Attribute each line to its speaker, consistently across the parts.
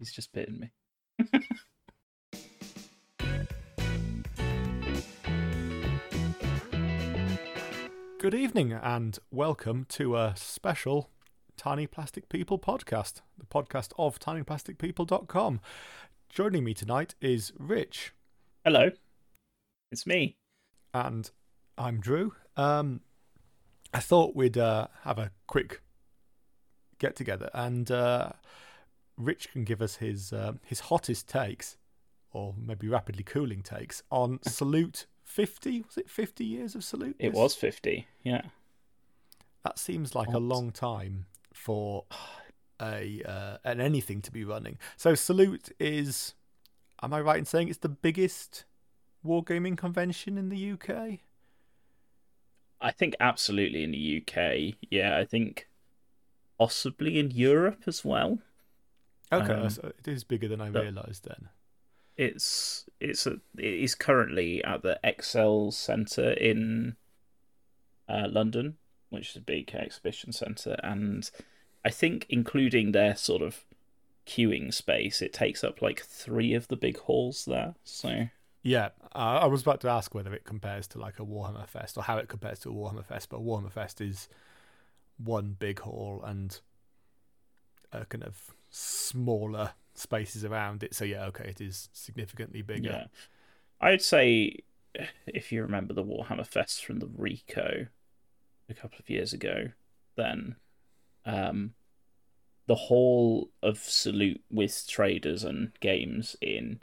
Speaker 1: He's just bitten me.
Speaker 2: Good evening and welcome to a special Tiny Plastic People podcast, the podcast of tinyplasticpeople.com. Joining me tonight is Rich
Speaker 1: Hello, it's me.
Speaker 2: and I'm Drew. Um, I thought we'd uh, have a quick get together and uh, Rich can give us his uh, his hottest takes, or maybe rapidly cooling takes on Salute 50. Was it 50 years of Salute?
Speaker 1: It was 50. Yeah.
Speaker 2: That seems like a long time for a uh, an anything to be running. So Salute is, am I right in saying it's the biggest wargaming convention in the UK?
Speaker 1: I think absolutely in the UK. Yeah, I think possibly in Europe as well.
Speaker 2: Okay,
Speaker 1: Um,
Speaker 2: so it is bigger than I realised then.
Speaker 1: It's it's a, it is currently at the Excel Centre in uh, London, which is a big exhibition centre, and I think including their sort of queuing space, it takes up like three of the big halls there. So
Speaker 2: Yeah, uh, I was about to ask whether it compares to like a Warhammer Fest or how it compares to a Warhammer Fest, but Warhammer Fest is one big hall and a kind of smaller spaces around it. So yeah, okay, it is significantly bigger.
Speaker 1: Yeah. I'd say if you remember the Warhammer Fest from the Ricoh a couple of years ago, then um, the whole of Salute with traders and games in,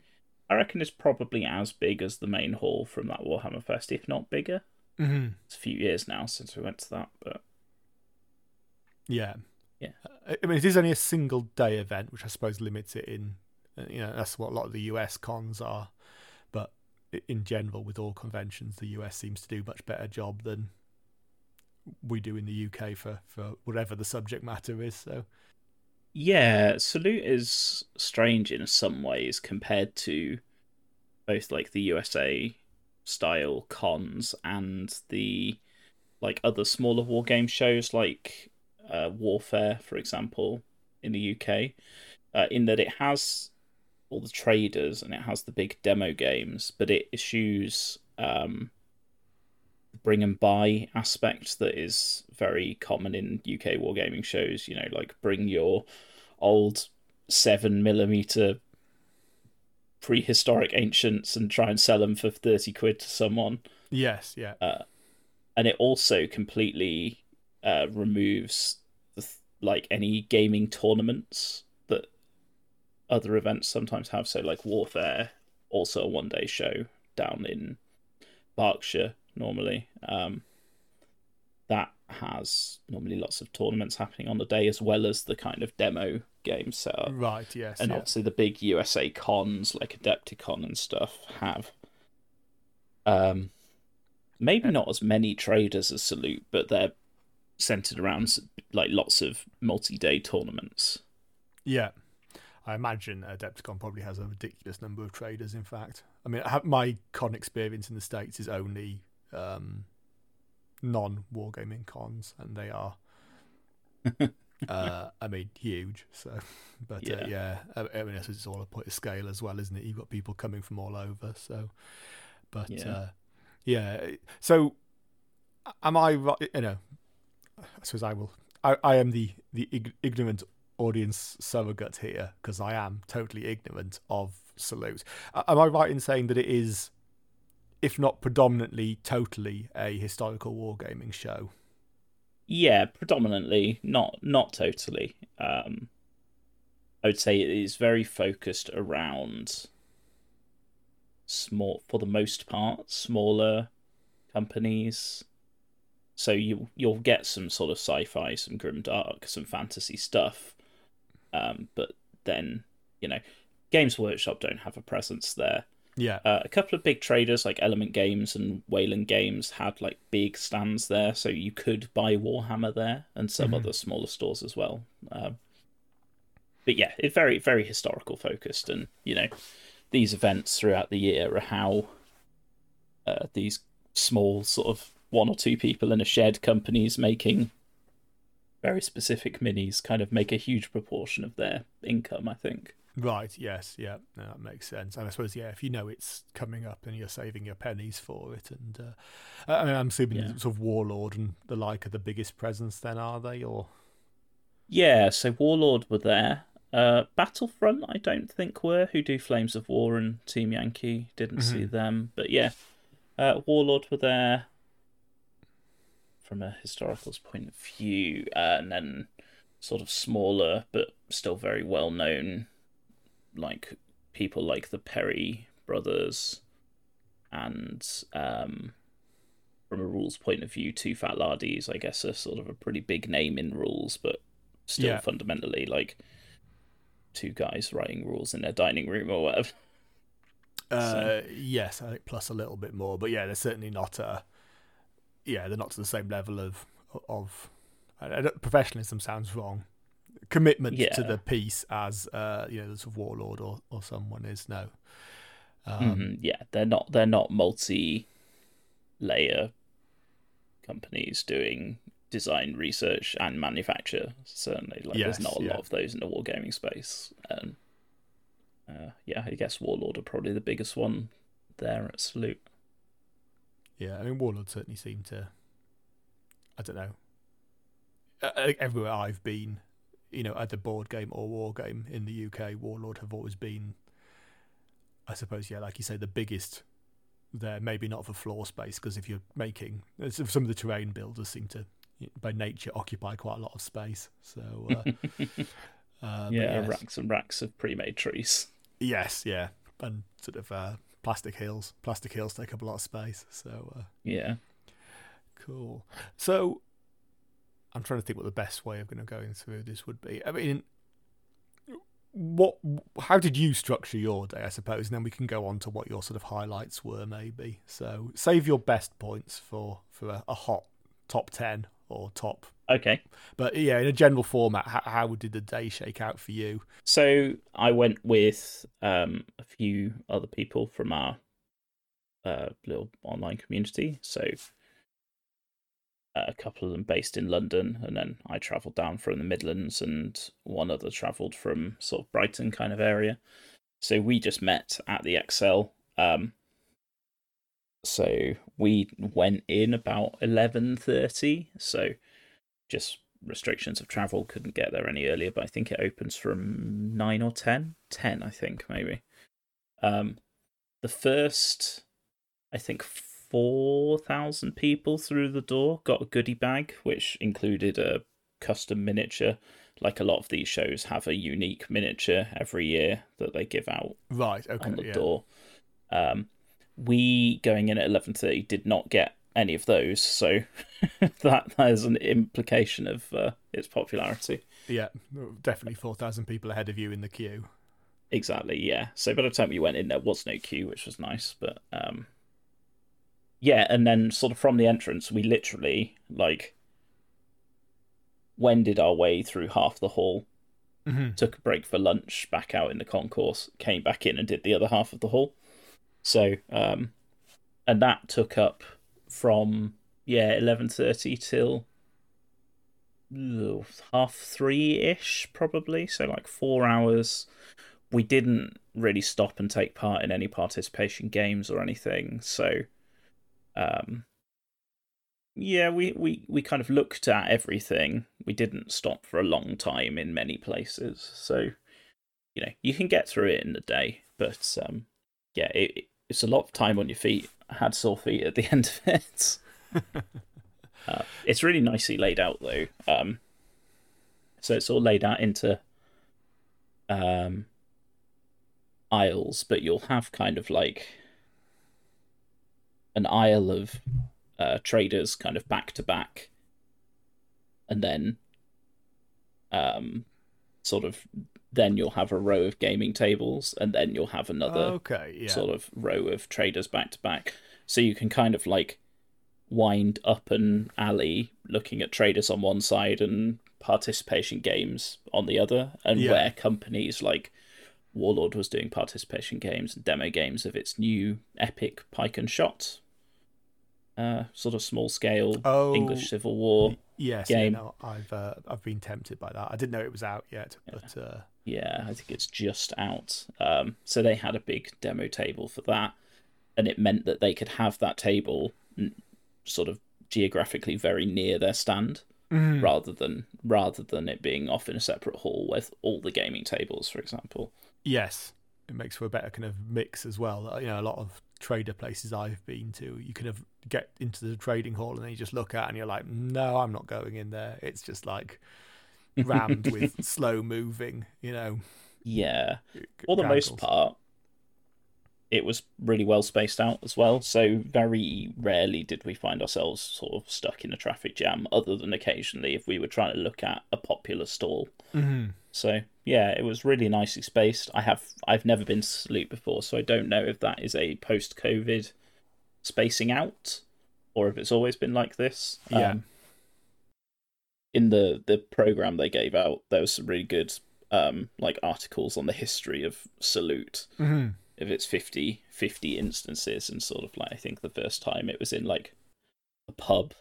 Speaker 1: I reckon is probably as big as the main hall from that Warhammer Fest, if not bigger.
Speaker 2: hmm
Speaker 1: It's a few years now since we went to that, but
Speaker 2: Yeah.
Speaker 1: Yeah.
Speaker 2: Uh, I mean, it is only a single day event, which I suppose limits it in. uh, You know, that's what a lot of the US cons are. But in general, with all conventions, the US seems to do a much better job than we do in the UK for, for whatever the subject matter is. So,
Speaker 1: Yeah, Salute is strange in some ways compared to both like the USA style cons and the like other smaller war game shows like uh, Warfare, for example, in the UK, uh, in that it has all the traders and it has the big demo games, but it issues um, the bring and buy aspect that is very common in UK wargaming shows. You know, like bring your old seven millimeter prehistoric ancients and try and sell them for 30 quid to someone
Speaker 2: yes, yeah.
Speaker 1: and it also completely uh, removes the, like any gaming tournaments that other events sometimes have so like warfare also a one day show down in berkshire normally um, that has normally lots of tournaments happening on the day as well as the kind of demo game set up
Speaker 2: Right, yes.
Speaker 1: and
Speaker 2: yeah.
Speaker 1: obviously the big USA cons like Adepticon and stuff have um maybe not as many traders as Salute, but they're centered around like lots of multi-day tournaments.
Speaker 2: Yeah. I imagine Adepticon probably has a ridiculous number of traders, in fact. I mean, I my con experience in the States is only um, non wargaming cons, and they are, uh, I mean, huge. So, but yeah, uh,
Speaker 1: Yeah.
Speaker 2: yeah I, I mean, it's all a point of scale as well, isn't it? You've got people coming from all over. So, but
Speaker 1: Yeah.
Speaker 2: uh, yeah. So, am I right? You know, I suppose I will. I, I am the the ig- ignorant audience surrogate here because I am totally ignorant of Salute. A- Am I right in saying that it is, if not predominantly, totally a historical wargaming show?
Speaker 1: Yeah, predominantly, not not totally. Um I would say it is very focused around small for the most part, smaller companies. So you you'll get some sort of sci-fi, some grim dark, some fantasy stuff. Um, but then, you know, Games Workshop don't have a presence there.
Speaker 2: Yeah,
Speaker 1: Uh, a couple of big traders like Element Games and Wayland Games had like big stands there, so you could buy Warhammer there and some
Speaker 2: Mhm.
Speaker 1: other smaller stores as well. Um, but yeah, it's very very historical focused, and you know these events throughout the year are how uh, these small sort of one or two people in a shared companies making very specific minis kind of make a huge proportion of their income. I think.
Speaker 2: Right. Yes. Yeah. No, that makes sense. And I suppose yeah, if you know it's coming up and you're saving your pennies for it, and uh, I mean, I'm assuming
Speaker 1: Yeah.
Speaker 2: sort of Warlord and the like are the biggest presents. Then are they or?
Speaker 1: Yeah, so Warlord were there. Uh, Battlefront, I don't think were. Who do Flames of War and Team Yankee? Didn't see them, but yeah, uh, Warlord were there from a historical's point of view, uh, and then sort of smaller but still very well known, like people like the Perry brothers, and um, from a rules point of view, Too Fat Lardies, I guess, are sort of a pretty big name in rules, but still
Speaker 2: Yeah.
Speaker 1: fundamentally like two guys writing rules in their dining room or whatever.
Speaker 2: Uh, yes, I think plus a little bit more, but yeah, they're certainly not. Uh, yeah, they're not to the same level of of. Professionalism sounds wrong. Commitment to the piece as uh, you know, the sort of warlord or, or someone is no. Um,
Speaker 1: Mhm, yeah, they're not they're not multi layer companies doing design research and manufacture. Certainly, like
Speaker 2: Yes,
Speaker 1: there's not a
Speaker 2: yeah.
Speaker 1: lot of those in the wargaming space. And uh, yeah, I guess Warlord are probably the biggest one there at Salute.
Speaker 2: Yeah, I mean, Warlord certainly seemed to. I don't know. Uh, everywhere I've been, you know, either board game or war game in the UK, Warlord have always been. I suppose, yeah, like you say, the biggest there. Maybe not for floor space because if you're making uh, some of the terrain builders seem to, by nature, occupy quite a lot of space. So, uh, uh,
Speaker 1: yeah,
Speaker 2: yes.
Speaker 1: racks and racks of pre-made trees.
Speaker 2: yes, yeah, and sort of uh, plastic hills. Plastic hills take up a lot of space. So. Uh,
Speaker 1: Yeah.
Speaker 2: Cool. So, I'm trying to think what the best way of going to going through this would be. I mean, what? How did you structure your day? I suppose, and then we can go on to what your sort of highlights were, maybe. So, save your best points for for a, a hot top ten or top.
Speaker 1: Okay.
Speaker 2: But yeah, in a general format, how, how did the day shake out for you?
Speaker 1: So I went with um, a few other people from our uh, little online community. So uh, a couple of them based in London, and then I travelled down from the Midlands, and one other travelled from sort of Brighton kind of area. So we just met at the Excel. Um, so we went in about eleven thirty. So just restrictions of travel couldn't get there any earlier but i think it opens from 9 or 10 10 i think maybe um the first i think 4000 people through the door got a goodie bag which included a custom miniature like a lot of these shows have a unique miniature every year that they give out
Speaker 2: Right. Okay.
Speaker 1: on the
Speaker 2: yeah.
Speaker 1: door. Um, we going in at eleven thirty did not get any of those, so that has an implication of uh, its popularity.
Speaker 2: Yeah. Definitely four thousand people ahead of you in the queue.
Speaker 1: Exactly, yeah. So by the time we went in, there was no queue, which was nice. But um, yeah, and then sort of from the entrance, we literally like wended our way through half the hall,
Speaker 2: Mm-hmm.
Speaker 1: took a break for lunch, back out in the concourse, came back in and did the other half of the hall. So, um, and that took up from yeah eleven thirty till ugh, half three ish probably. So like four hours. We didn't really stop and take part in any participation games or anything. So, um, yeah, we, we, we kind of looked at everything. We didn't stop for a long time in many places. So, you know, you can get through it in the day. But um, yeah, it, it's a lot of time on your feet. I had sore feet at the end of it. uh, it's really nicely laid out, though. Um, so it's all laid out into um, aisles, but you'll have kind of like an aisle of uh, traders kind of back to back, and then um, sort of then you'll have a row of gaming tables, and then you'll have another
Speaker 2: Okay. Yeah.
Speaker 1: sort of row of traders back to back. So you can kind of like wind up an alley looking at traders on one side and participation games on the other, and
Speaker 2: Yeah.
Speaker 1: where companies like Warlord was doing participation games and demo games of its new epic pike and shot, uh, sort of small scale
Speaker 2: Oh,
Speaker 1: English Civil War.
Speaker 2: Yes,
Speaker 1: game.
Speaker 2: Yeah, no, I've uh, I've been tempted by that. I didn't know it was out yet, but uh,
Speaker 1: Yeah, I think it's just out. Um, so they had a big demo table for that, and it meant that they could have that table sort of geographically very near their stand,
Speaker 2: mm,
Speaker 1: rather than rather than it being off in a separate hall with all the gaming tables, for example.
Speaker 2: yes, it makes for a better kind of mix as well. You know, a lot of trader places I've been to, you kind of get into the trading hall and then you just look at it and you're like, no, I'm not going in there. It's just like rammed with slow moving, you know.
Speaker 1: Yeah, for the most part, it was really well spaced out as well. So very rarely did we find ourselves sort of stuck in a traffic jam, other than occasionally if we were trying to look at a popular stall.
Speaker 2: Mhm.
Speaker 1: So yeah, it was really nicely spaced. I have I've never been to Salute before, so I don't know if that is a post-COVID spacing out or if it's always been like this.
Speaker 2: Yeah.
Speaker 1: Um, in the the program they gave out, there was some really good um like articles on the history of Salute
Speaker 2: Mhm.
Speaker 1: of its 50, 50 instances and sort of like I think the first time it was in like a pub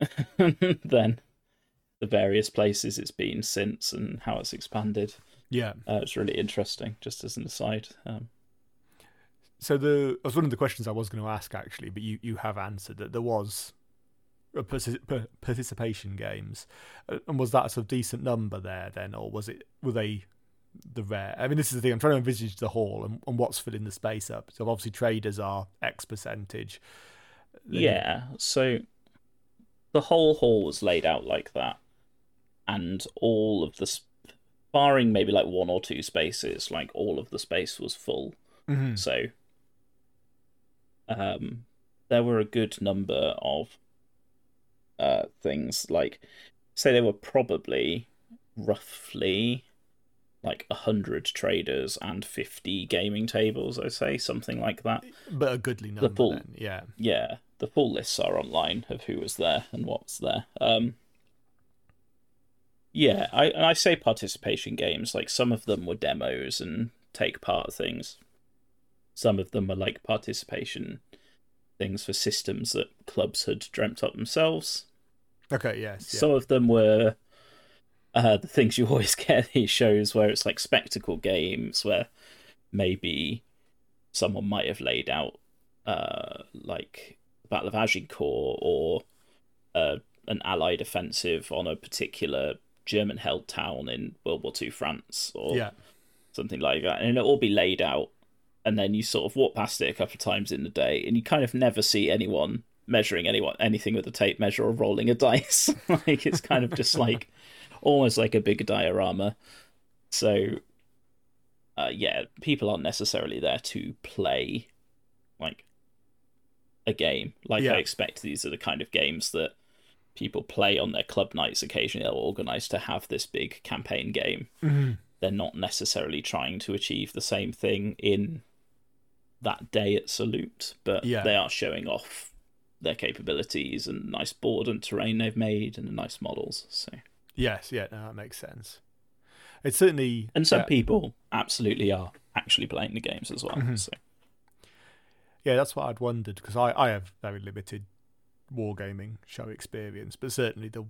Speaker 1: then the various places it's been since and how it's expanded
Speaker 2: Yeah.
Speaker 1: uh, it's really interesting just as an aside um,
Speaker 2: So the was one of the questions I was going to ask actually, but you, you have answered that there was a partic- pa- participation games, Uh, and was that a sort of decent number there then, or was it were they the rare? I mean, this is the thing I'm trying to envisage the hall and, and what's filling the space up. So obviously traders are X percentage.
Speaker 1: Yeah so the whole hall was laid out like that and all of the sp- barring maybe like one or two spaces like all of the space was full
Speaker 2: Mhm.
Speaker 1: So um there were a good number of uh things like say there were probably roughly like a hundred traders and fifty gaming tables, I'd say, something like that.
Speaker 2: but a goodly number
Speaker 1: full-
Speaker 2: then. Yeah.
Speaker 1: Yeah. The full lists are online of who was there and what was there. Um yeah, I and I say participation games, like some of them were demos and take part things. Some of them were like participation things for systems that clubs had dreamt up themselves.
Speaker 2: Okay. Yes. Yeah.
Speaker 1: Some of them were uh, the things you always get these shows where it's like spectacle games where maybe someone might have laid out uh, like Battle of Agincourt or uh, an Allied offensive on a particular German held town in World War II France or
Speaker 2: yeah.
Speaker 1: something like that, and it'll all be laid out, and then you sort of walk past it a couple of times in the day, and you kind of never see anyone measuring anyone anything with a tape measure or rolling a dice. like it's kind of just like almost like a big diorama. So, uh, yeah, people aren't necessarily there to play like a game. Like
Speaker 2: Yeah.
Speaker 1: I expect these are the kind of games that people play on their club nights occasionally they'll organize to have this big campaign game
Speaker 2: Mhm.
Speaker 1: they're not necessarily trying to achieve the same thing in that day at Salute, but
Speaker 2: Yeah.
Speaker 1: they are showing off their capabilities and nice board and terrain they've made and the nice models. So,
Speaker 2: Yes. Yeah. No, that makes sense. It's certainly
Speaker 1: and some
Speaker 2: yeah,
Speaker 1: people absolutely are actually playing the games as well.
Speaker 2: Mhm.
Speaker 1: So,
Speaker 2: Yeah, that's what I'd wondered because I, I have very limited wargaming show experience, but certainly the.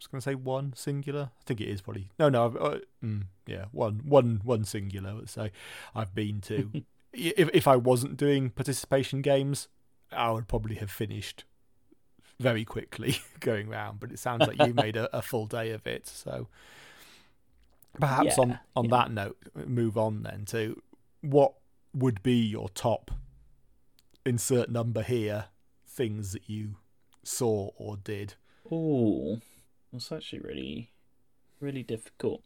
Speaker 2: I was going to say one singular. I think it is probably no, no. Uh, mm, yeah, one, one, one singular. Let's say I've been to. if if I wasn't doing participation games, I would probably have finished very quickly going round. But it sounds like you made a, a full day of it, so. Perhaps on
Speaker 1: Yeah,
Speaker 2: on
Speaker 1: yeah.
Speaker 2: that note, move on then to what would be your top insert number here things that you saw or did
Speaker 1: ooh, that's actually really, really difficult.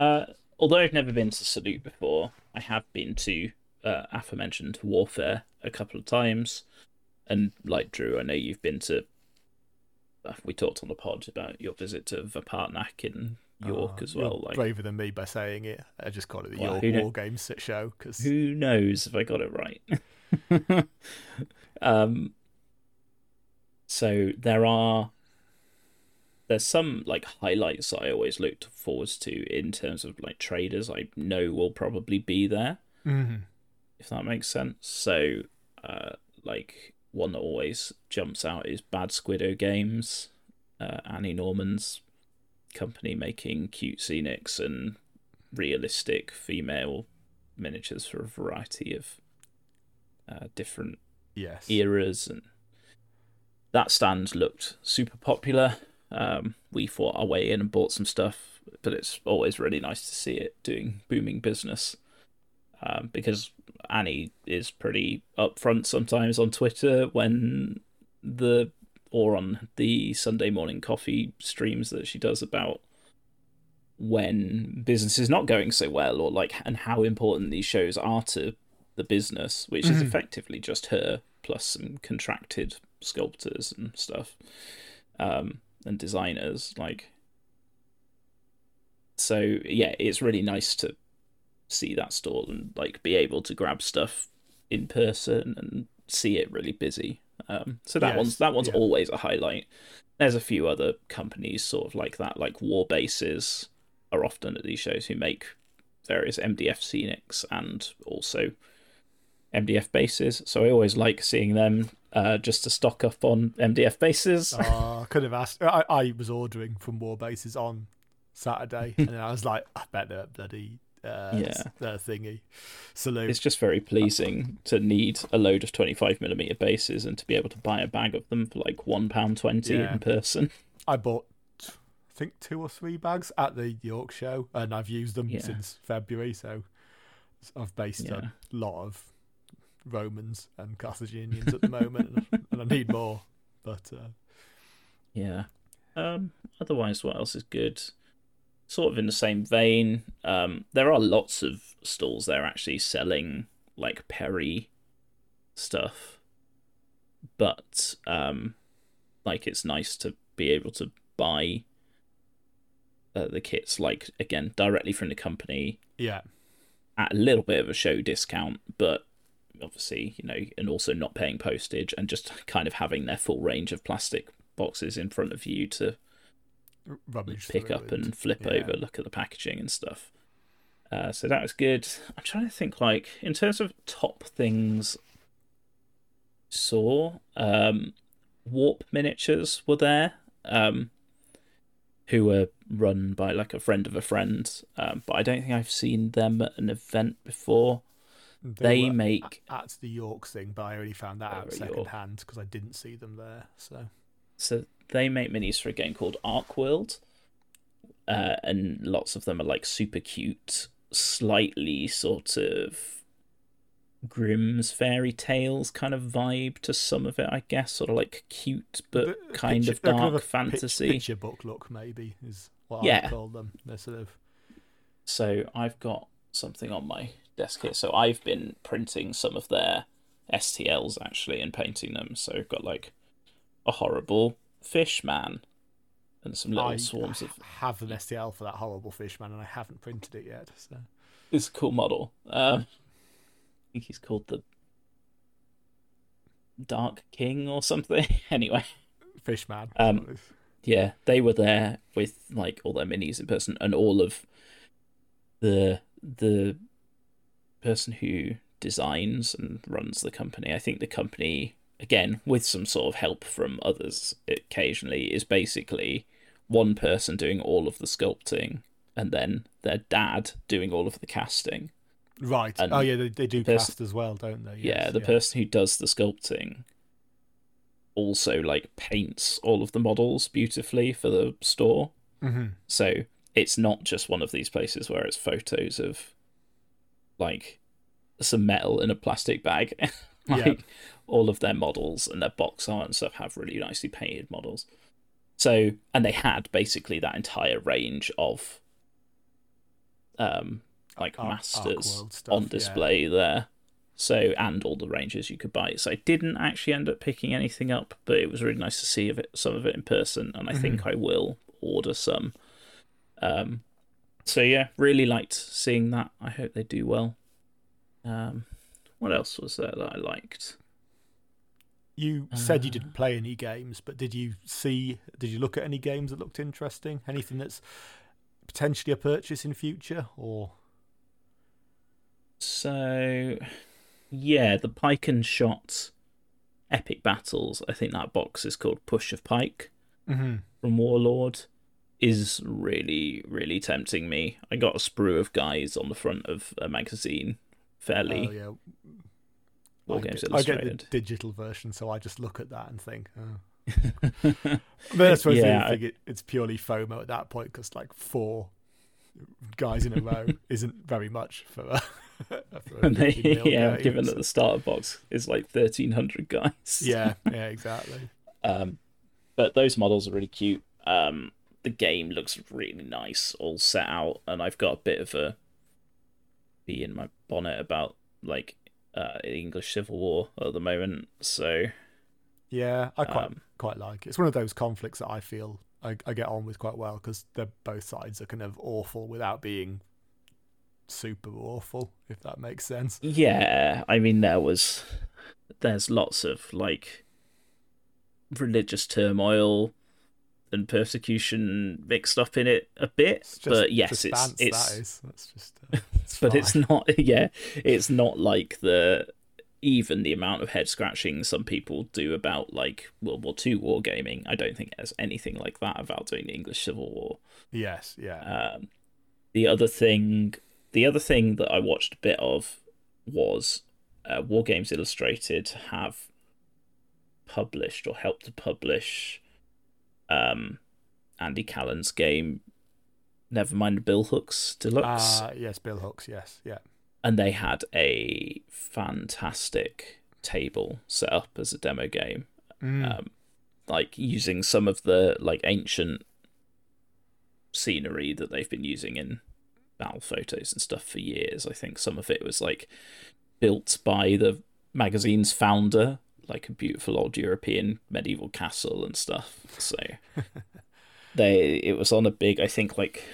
Speaker 1: Uh, although I've never been to Salute before, I have been to uh, aforementioned Warfare a couple of times, and like Drew, I know you've been to. uh, We talked on the pod about your visit to Vapnartak in York
Speaker 2: Uh,
Speaker 1: as well.
Speaker 2: you're
Speaker 1: Like,
Speaker 2: braver than me by saying it i just call it the
Speaker 1: Well,
Speaker 2: york war games sit show because
Speaker 1: who knows if I got it right? um, so there are there's some like highlights that I always looked forward to in terms of like traders I know will probably be there
Speaker 2: Mhm.
Speaker 1: if that makes sense. So, uh, like one that always jumps out is Bad Squiddo Games, uh, Annie Norman's company making cute scenics and realistic female miniatures for a variety of uh, different
Speaker 2: Yes.
Speaker 1: eras and that stand looked super popular um, we fought our way in and bought some stuff but it's always really nice to see it doing booming business um, because annie is pretty upfront sometimes on twitter when the or on the sunday morning coffee streams that she does about when business is not going so well or like and how important these shows are to the business which is
Speaker 2: Mhm.
Speaker 1: effectively just her plus some contracted sculptors and stuff um and designers like so yeah it's really nice to see that store and like be able to grab stuff in person and see it really busy. Um so that
Speaker 2: Yes,
Speaker 1: one's that one's
Speaker 2: yeah.
Speaker 1: always a highlight. There's a few other companies sort of like that like war bases are often at these shows who make various mdf scenics and also mdf bases. So i always like seeing them uh, just to stock up on mdf bases
Speaker 2: Oh, I could have asked. I, I was ordering from War Bases on Saturday, and I was like, I bet they're bloody uh,
Speaker 1: Yeah.
Speaker 2: uh, thingy salute.
Speaker 1: it's just very pleasing to need a load of 25 millimeter bases and to be able to buy a bag of them for like one pound twenty
Speaker 2: Yeah.
Speaker 1: in person
Speaker 2: I bought, I think, two or three bags at the York show, and I've used them
Speaker 1: Yeah.
Speaker 2: since February. So I've based
Speaker 1: Yeah.
Speaker 2: a lot of Romans and Carthaginians at the moment, and, and I need more. But uh,
Speaker 1: Yeah. Um. Otherwise, what else is good? Sort of in the same vein. Um. There are lots of stalls there actually selling like Perry stuff, but um, like it's nice to be able to buy uh, the kits like again directly from the company
Speaker 2: yeah,
Speaker 1: at a little bit of a show discount, but obviously, you know, and also not paying postage and just kind of having their full range of plastic boxes in front of you to
Speaker 2: rubbish.
Speaker 1: pick up and flip
Speaker 2: yeah.
Speaker 1: over, look at the packaging and stuff. Uh, so that was good. I'm trying to think, like, in terms of top things saw, um, Warp Miniatures were there, um, who were run by like a friend of a friend, um, but I don't think I've seen them at an event before. They
Speaker 2: were
Speaker 1: make
Speaker 2: at the York thing, but I only found that out
Speaker 1: were
Speaker 2: second
Speaker 1: York.
Speaker 2: hand because I didn't see them there. So
Speaker 1: so they make minis for a game called Arcworlde, uh, and lots of them are like super cute, slightly sort of Grimm's fairy tales kind of vibe to some of it, I guess, sort of like cute but kind
Speaker 2: picture-
Speaker 1: of
Speaker 2: kind
Speaker 1: dark
Speaker 2: a pitch-
Speaker 1: fantasy.
Speaker 2: picture book look maybe is what I
Speaker 1: Yeah.
Speaker 2: would call them. They're sort of
Speaker 1: So I've got something on my desk here. So I've been printing some of their STLs actually and painting them. So I've got like a horrible fish man and some little
Speaker 2: I
Speaker 1: swarms of
Speaker 2: have an STL for that horrible fish man, and I haven't printed it yet. So
Speaker 1: It's a cool model. Um, I think he's called the Dark King or something. anyway,
Speaker 2: fish man.
Speaker 1: Um, yeah, they were there with like all their minis in person, and all of the the person who designs and runs the company. I think the company, again, with some sort of help from others occasionally, is basically one person doing all of the sculpting, and then their dad doing all of the casting.
Speaker 2: right.
Speaker 1: and
Speaker 2: Oh yeah, they, they do
Speaker 1: pers-
Speaker 2: cast as well, don't they?
Speaker 1: yeah,
Speaker 2: Yes,
Speaker 1: the person who does the sculpting also like paints all of the models beautifully for the store.
Speaker 2: Mhm.
Speaker 1: So it's not just one of these places where it's photos of like some metal in a plastic bag. like
Speaker 2: Yeah.
Speaker 1: all of their models and their box art and stuff have really nicely painted models. So and they had basically that entire range of um like
Speaker 2: Arc-
Speaker 1: masters
Speaker 2: stuff,
Speaker 1: on
Speaker 2: yeah.
Speaker 1: display there. So and all the ranges you could buy. So I didn't actually end up picking anything up, but it was really nice to see of it, some of it in person, and I think
Speaker 2: Mm-hmm.
Speaker 1: I will order some. Um, so yeah, really liked seeing that. I hope they do well. Um, what else was there that I liked?
Speaker 2: You said you
Speaker 1: Uh,
Speaker 2: didn't play any games, but did you see? Did you look at any games that looked interesting? Anything that's potentially a purchase in future, or
Speaker 1: So yeah, the pike and shot Epic Battles, I think that box is called Push of Pike
Speaker 2: Mm-hmm.
Speaker 1: from Warlord, is really, really tempting me. I got a sprue of guys on the front of a magazine, fairly
Speaker 2: Oh, yeah.
Speaker 1: War
Speaker 2: I
Speaker 1: Games
Speaker 2: get, I get the digital version, so I just look at that and think, oh. But I suppose
Speaker 1: Yeah,
Speaker 2: I think it, it's purely FOMO at that point because like four guys in a row isn't very much for a, for a
Speaker 1: they, yeah,
Speaker 2: game,
Speaker 1: given
Speaker 2: so-
Speaker 1: that the starter box is like thirteen hundred guys.
Speaker 2: yeah, yeah, exactly.
Speaker 1: Um, but those models are really cute. Um, the game looks really nice, all set out, and I've got a bit of a bee in my bonnet about like uh, English Civil War at the moment. So
Speaker 2: Yeah, I quite
Speaker 1: um,
Speaker 2: quite like it. It's one of those conflicts that I feel I, I get on with quite well because they're both sides are kind of awful without being super awful, if that makes sense.
Speaker 1: yeah, I mean there was there's lots of like religious turmoil and persecution mixed up in it a bit,
Speaker 2: just,
Speaker 1: but yes,
Speaker 2: just
Speaker 1: it's it's
Speaker 2: that is. That's just. Uh, it's
Speaker 1: but it's not yeah it's not like the even the amount of head scratching some people do about like world war two wargaming i don't think there's anything like that about doing the english civil war
Speaker 2: Yes, yeah.
Speaker 1: um, the other thing the other thing that i watched a bit of was uh, war games illustrated have published or helped to publish um andy callan's game nevermind the bill hooks deluxe
Speaker 2: Ah, yes, Bill Hooks. Yes, yeah.
Speaker 1: and they had a fantastic table set up as a demo game
Speaker 2: Mm.
Speaker 1: um, like using some of the like ancient scenery that they've been using in battle photos and stuff for years i think some of it was like built by the magazine's founder like a beautiful old european medieval castle and stuff so they it was on a big i think like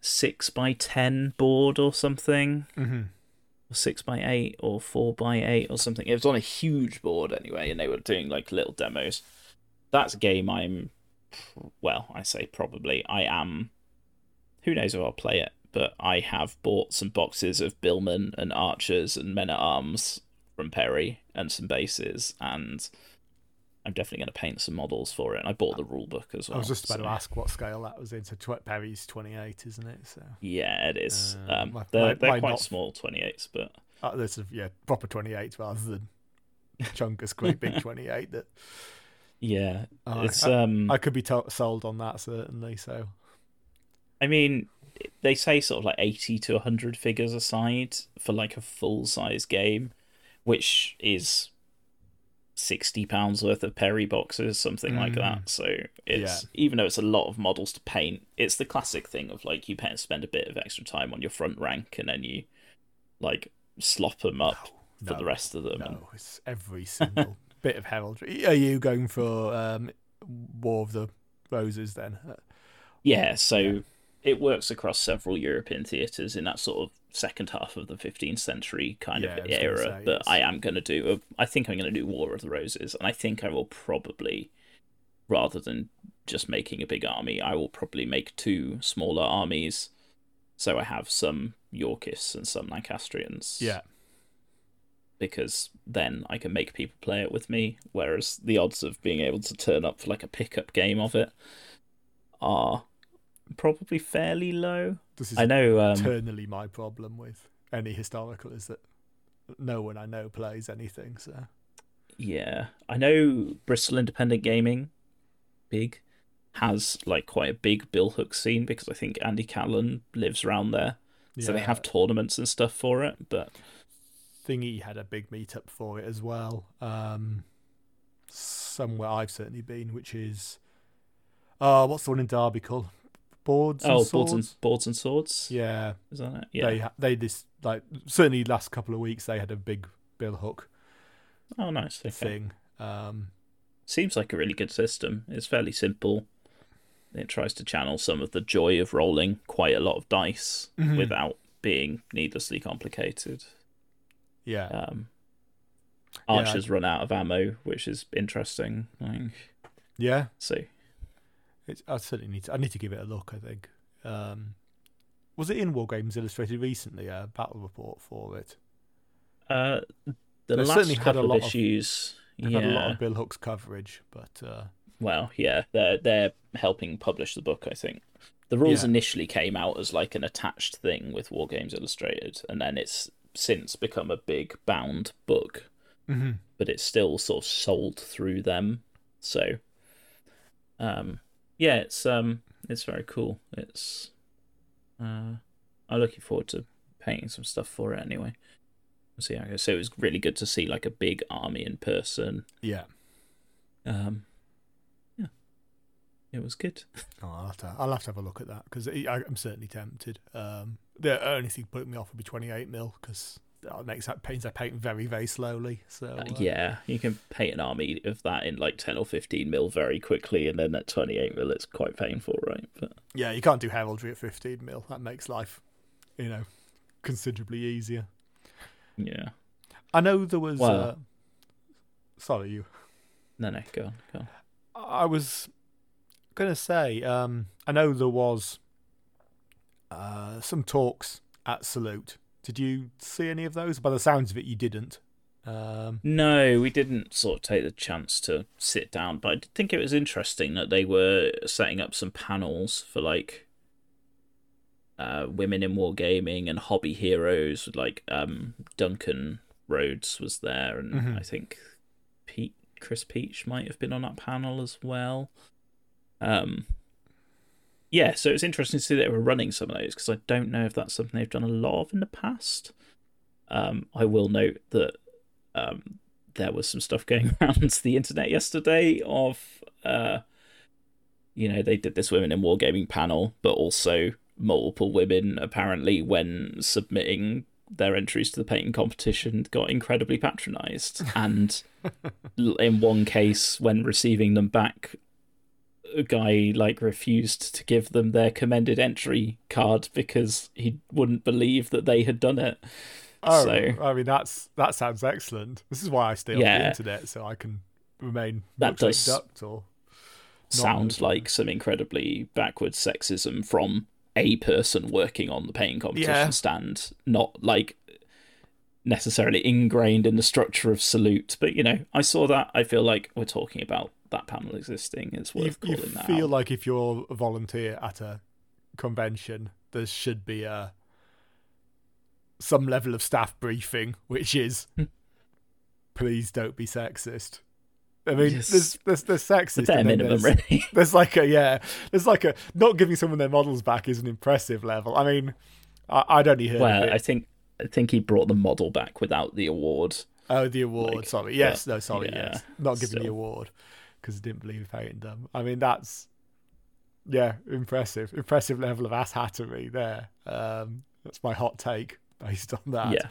Speaker 1: six by ten board or something
Speaker 2: hmm
Speaker 1: or six by eight or four by eight or something. It was on a huge board anyway, and they were doing like little demos. That's a game I'm, well, I say probably. I am. Who knows if I'll play it? But I have bought some boxes of Billman and Archers and Men at Arms from Perry and some bases, and I'm definitely going to paint some models for it. And I bought the rule book as well.
Speaker 2: I was just about
Speaker 1: so-
Speaker 2: to ask what scale that was in. So tw- Perry's 28, isn't it? So
Speaker 1: Yeah, it is.
Speaker 2: Uh,
Speaker 1: um,
Speaker 2: my-
Speaker 1: they're
Speaker 2: my-
Speaker 1: they're
Speaker 2: mine
Speaker 1: quite
Speaker 2: not-
Speaker 1: small 28s, but
Speaker 2: uh, there's a, yeah, proper 28 rather than Chunkus great big 28. That
Speaker 1: yeah,
Speaker 2: I-
Speaker 1: it's
Speaker 2: I,
Speaker 1: um.
Speaker 2: I could be to- sold on that certainly. So
Speaker 1: I mean, they say sort of like 80 to 100 figures aside for like a full size game, which is 60 pounds worth of Perry boxes, something like
Speaker 2: Mm.
Speaker 1: that. So it's even though it's a lot of models to paint, it's the classic thing of like you pay spend a bit of extra time on your front rank and then you like slop them up for
Speaker 2: no,
Speaker 1: the rest of them. and-
Speaker 2: no, it's every single bit of heraldry. Are you going for um, War of the Roses then?
Speaker 1: Yeah, so
Speaker 2: Yeah.
Speaker 1: it works across several European theatres in that sort of second half of the 15th century kind
Speaker 2: Yeah,
Speaker 1: of era.
Speaker 2: say,
Speaker 1: but
Speaker 2: it's-
Speaker 1: I am going to do, a, I think I'm going to do War of the Roses, and I think I will probably, rather than just making a big army, I will probably make two smaller armies. So I have some Yorkists and some Lancastrians.
Speaker 2: Yeah,
Speaker 1: Because then I can make people play it with me, whereas the odds of being able to turn up for like a pickup game of it are probably fairly low.
Speaker 2: this is
Speaker 1: I know. Um,
Speaker 2: eternally my problem with any historical is that no one I know plays anything. So
Speaker 1: yeah, I know Bristol Independent Gaming, big, has like quite a big Bill Hook scene because I think Andy Callan lives around there, so they have tournaments and stuff for it. But
Speaker 2: Thingy had a big meetup for it as well. Um, somewhere I've certainly been, which is uh, what's the one in Derby called? Boards and
Speaker 1: oh,
Speaker 2: swords.
Speaker 1: boards and boards and swords,
Speaker 2: Yeah,
Speaker 1: is that it? Yeah.
Speaker 2: they they this like certainly last couple of weeks they had a big Bill Hook
Speaker 1: Oh, nice. Okay.
Speaker 2: thing. Um,
Speaker 1: Seems like a really good system. It's fairly simple. It tries to channel some of the joy of rolling quite a lot of dice
Speaker 2: Mhm.
Speaker 1: without being needlessly complicated.
Speaker 2: yeah,
Speaker 1: Um,
Speaker 2: Yeah,
Speaker 1: archers run out of ammo, which is interesting. Like,
Speaker 2: yeah.
Speaker 1: so
Speaker 2: It's, I certainly need to. I need to give it a look. I think. Um, was it in War Games Illustrated recently? A battle report for it.
Speaker 1: uh, the
Speaker 2: They
Speaker 1: last
Speaker 2: certainly had a
Speaker 1: couple
Speaker 2: lot
Speaker 1: of
Speaker 2: of-
Speaker 1: issues.
Speaker 2: I've
Speaker 1: yeah.
Speaker 2: had a lot of Bill Hooks coverage, but uh,
Speaker 1: Well, yeah, they're they're helping publish the book. I think the rules
Speaker 2: Yeah.
Speaker 1: initially came out as like an attached thing with War Games Illustrated, and then it's since become a big bound book.
Speaker 2: mhm.
Speaker 1: But it's still sort of sold through them. So, um, yeah, it's um, it's very cool. It's uh, I'm looking forward to painting some stuff for it anyway. We'll see how it goes. So it was really good to see like a big army in person.
Speaker 2: yeah.
Speaker 1: Um, yeah, it was good.
Speaker 2: Oh, I'll have to. I'll have to have a look at that because I'm certainly tempted. Um, the only thing putting me off would be 28 mil because that makes that paints that paint very very slowly. So
Speaker 1: Uh,
Speaker 2: uh,
Speaker 1: yeah, you can paint an army of that in like 10 or 15 mil very quickly, and then at 28 mil, it's quite painful, right? But
Speaker 2: yeah, you can't do heraldry at 15 mil. That makes life, you know, considerably easier.
Speaker 1: yeah.
Speaker 2: I know there was.
Speaker 1: Well-
Speaker 2: uh, sorry, you.
Speaker 1: No, no, go on, go on.
Speaker 2: I was gonna say, um, I know there was uh, some talks at Salute. Did you see any of those? By the sounds of it, you didn't. Um,
Speaker 1: No, we didn't sort of take the chance to sit down, but I did think it was interesting that they were setting up some panels for like uh, women in wargaming and hobby heroes. Like um, Duncan Rhodes was there, and
Speaker 2: Mhm.
Speaker 1: I think Pete Chris Peach might have been on that panel as well. Um, yeah, so it's interesting to see that they were running some of those because I don't know if that's something they've done a lot of in the past. Um, I will note that um, there was some stuff going around the internet yesterday of, uh, you know, they did this women in wargaming panel, but also multiple women apparently when submitting their entries to the painting competition got incredibly patronized and in one case when receiving them back guy like refused to give them their commended entry card because he wouldn't believe that they had done it
Speaker 2: oh,
Speaker 1: So-
Speaker 2: I mean that's that sounds excellent. This is why I stay on the internet so I can remain
Speaker 1: That does-
Speaker 2: ducked or
Speaker 1: sound like some incredibly backwards sexism from a person working on the painting competition
Speaker 2: Yeah.
Speaker 1: stand, not like necessarily ingrained in the structure of salute. But you know, I saw that. I feel like we're talking about that panel existing. It's
Speaker 2: you,
Speaker 1: worth
Speaker 2: you
Speaker 1: calling that I
Speaker 2: feel
Speaker 1: out.
Speaker 2: like if you're a volunteer at a convention, there should be a some level of staff briefing, which is
Speaker 1: Hmm.
Speaker 2: please don't be sexist. I mean,
Speaker 1: Yes.
Speaker 2: there's, there's there's sexist.
Speaker 1: the minimum,
Speaker 2: there's,
Speaker 1: really.
Speaker 2: there's like a yeah, there's like a not giving someone their models back is an impressive level. I mean, I, I'd only heard
Speaker 1: well. I think I think he brought the model back without the award.
Speaker 2: Oh, the award.
Speaker 1: Like,
Speaker 2: sorry. Yes.
Speaker 1: but,
Speaker 2: no. Sorry.
Speaker 1: yeah,
Speaker 2: yes. Not giving the award because I didn't believe painting them. I mean, that's yeah, impressive. Impressive level of ass hattery there. Um, that's my hot take based on that.
Speaker 1: Yeah,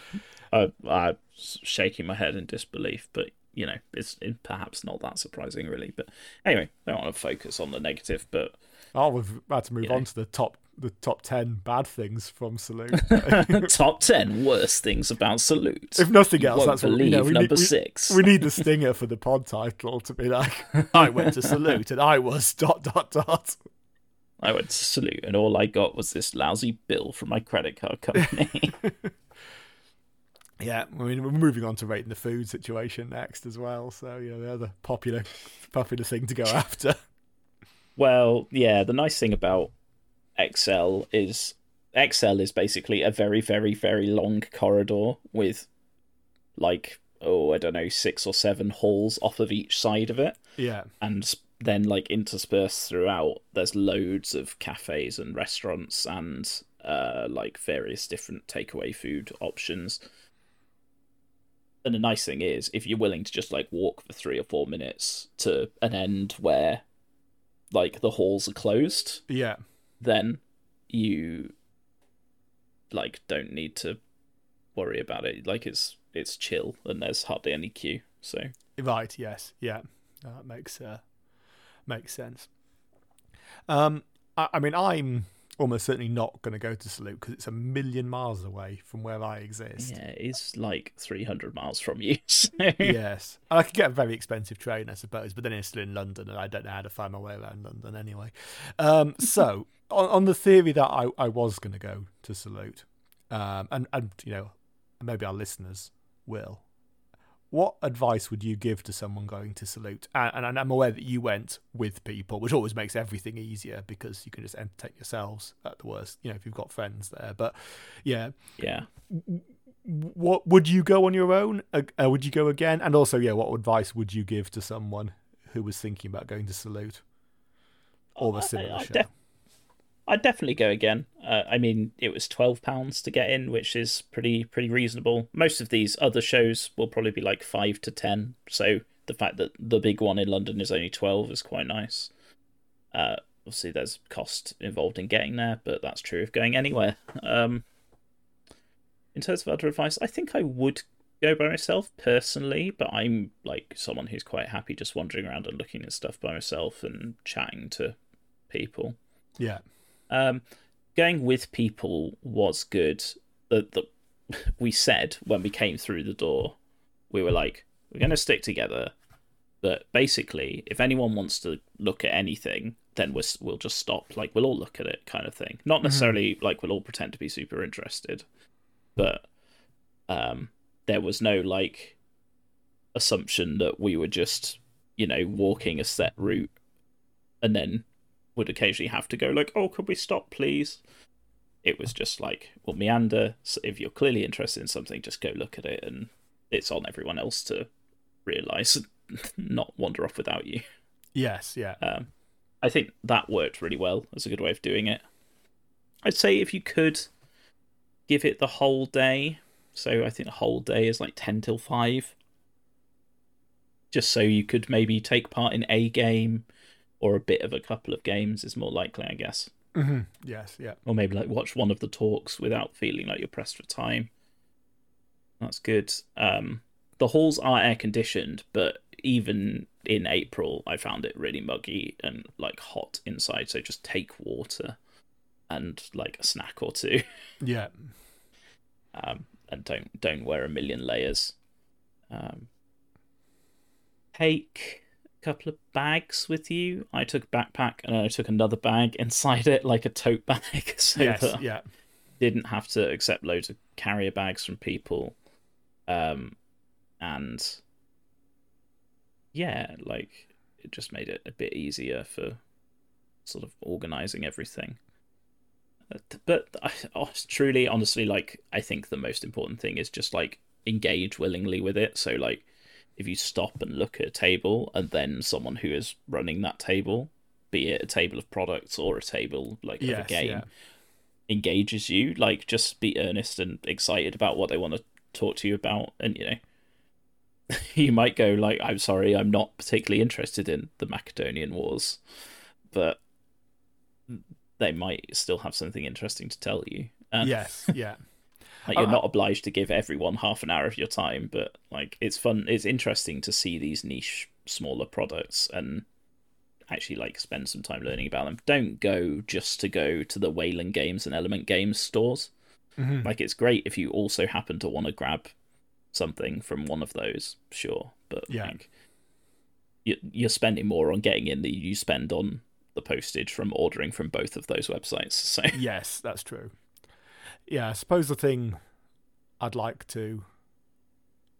Speaker 1: I, I'm shaking my head in disbelief, but you know, it's it, perhaps not that surprising, really. But anyway, I don't want to focus on the negative, but
Speaker 2: Oh, we've had to move
Speaker 1: You know.
Speaker 2: on to the top the top ten bad things from Salute.
Speaker 1: top ten worst things about salute.
Speaker 2: if nothing else, that's what you know. We
Speaker 1: number
Speaker 2: need, we-
Speaker 1: six.
Speaker 2: we need the stinger for the pod title to be like, I went to Salute and I was dot dot dot.
Speaker 1: I went to salute, and all I got was this lousy bill from my credit card company.
Speaker 2: Yeah, I mean we're moving on to rating the food situation next as well. So you know the other popular popular thing to go after.
Speaker 1: well, yeah, the nice thing about XL is XL is basically a very, very, very long corridor with like oh I don't know six or seven halls off of each side of it.
Speaker 2: Yeah,
Speaker 1: and then like interspersed throughout there's loads of cafes and restaurants and uh like various different takeaway food options. And the nice thing is if you're willing to just like walk for three or four minutes to an end where like the halls are closed
Speaker 2: yeah,
Speaker 1: then you like don't need to worry about it like it's it's chill and there's hardly any queue so
Speaker 2: right. Yes, yeah, that makes uh, makes sense. Um, I, I mean, I'm almost certainly not going to go to Salute because it's a million miles away from where I exist.
Speaker 1: Yeah, it's like 300 miles from you. so-
Speaker 2: yes, and I could get a very expensive train, I suppose, but then it's still in London, and I don't know how to find my way around London anyway. Um, so, on, on the theory that I, I was going to go to Salute, um, and and you know, maybe our listeners will. What advice would you give to someone going to salute? And, and I'm aware that you went with people, which always makes everything easier because you can just entertain yourselves at the worst, you know, if you've got friends there. But yeah,
Speaker 1: yeah.
Speaker 2: What would you go on your own? Uh, would you go again? And also, yeah, what advice would you give to someone who was thinking about going to salute or a similar I, I, show? Def-
Speaker 1: I'd definitely go again. Uh, I mean, it was twelve pounds to get in, which is pretty pretty reasonable. Most of these other shows will probably be like five to ten. So the fact that the big one in London is only twelve is quite nice. Uh, obviously, there's cost involved in getting there, but that's true of going anywhere. Um, in terms of other advice, I think I would go by myself personally, but I'm like someone who's quite happy just wandering around and looking at stuff by myself and chatting to people.
Speaker 2: Yeah.
Speaker 1: Um, going with people was good. The, the, we said when we came through the door, we were like, we're going to stick together. But basically, if anyone wants to look at anything, then we'll, we'll just stop. Like, we'll all look at it, kind of thing. Not mm-hmm. necessarily mm-hmm. like we'll all pretend to be super interested, but um, there was no like assumption that we were just, you know, walking a set route and then would occasionally have to go like, "Oh, could we stop, please?" It was just like, "Well, meander. So if you're clearly interested in something, just go look at it, and it's on everyone else to realize, not wander off without you."
Speaker 2: Yes, yeah.
Speaker 1: Um, I think that worked really well as a good way of doing it. I'd say if you could give it the whole day, so I think the whole day is like ten till five. Just so you could maybe take part in a game, or a bit of a couple of games is more likely, I guess.
Speaker 2: Mm-hmm. Yes, yeah.
Speaker 1: Or maybe like watch one of the talks without feeling like you're pressed for time. That's good. Um, the halls are air conditioned, but even in April, I found it really muggy and like hot inside. So just take water and like a snack or two.
Speaker 2: Yeah.
Speaker 1: Um, and don't don't wear a million layers. Um, take couple of bags with you. I took a backpack and I took another bag inside it, like a tote bag, so
Speaker 2: yes, that yeah.
Speaker 1: didn't have to accept loads of carrier bags from people. Um, and yeah, like it just made it a bit easier for sort of organizing everything. But I, oh, truly, honestly, like I think the most important thing is just like engage willingly with it. So like if you stop and look at a table and then someone who is running that table, be it a table of products or a table like yes, of a game, yeah. engages you, like just be earnest and excited about what they want to talk to you about, and you know. you might go like, "I'm sorry, I'm not particularly interested in the Macedonian Wars," but they might still have something interesting to tell you.
Speaker 2: And yes, yeah.
Speaker 1: Like you're not obliged to give everyone half an hour of your time, but like it's fun. It's interesting to see these niche, smaller products and actually like spend some time learning about them. Don't go just to go to the Wayland Games and Element Games stores. Mm-hmm. Like it's great if you also happen to want to grab something from one of those, sure, but yeah. like you're spending more on getting in than you spend on the postage from ordering from both of those websites. So
Speaker 2: yes, that's true yeah, I suppose the thing I'd like to,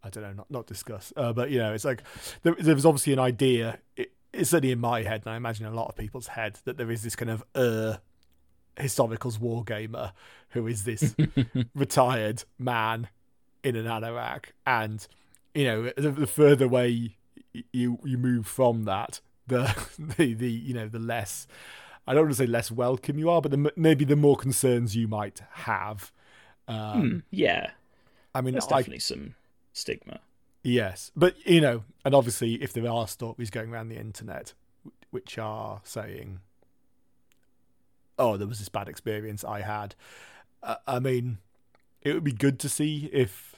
Speaker 2: I don't know, not not discuss, uh, but you know, it's like there, there was obviously an idea. It, it's certainly in my head, and I imagine a lot of people's head, that there is this kind of uh, historicals wargamer who is this retired man in an anorak, and you know, the, the further away you you move from that, the the the you know the less I don't want to say less welcome you are, but the, maybe the more concerns you might have. Um,
Speaker 1: hmm, yeah,
Speaker 2: I mean,
Speaker 1: there's definitely I, some stigma.
Speaker 2: Yes, but you know, and obviously, if there are stories going around the internet which are saying, "Oh, there was this bad experience I had," uh, I mean, it would be good to see if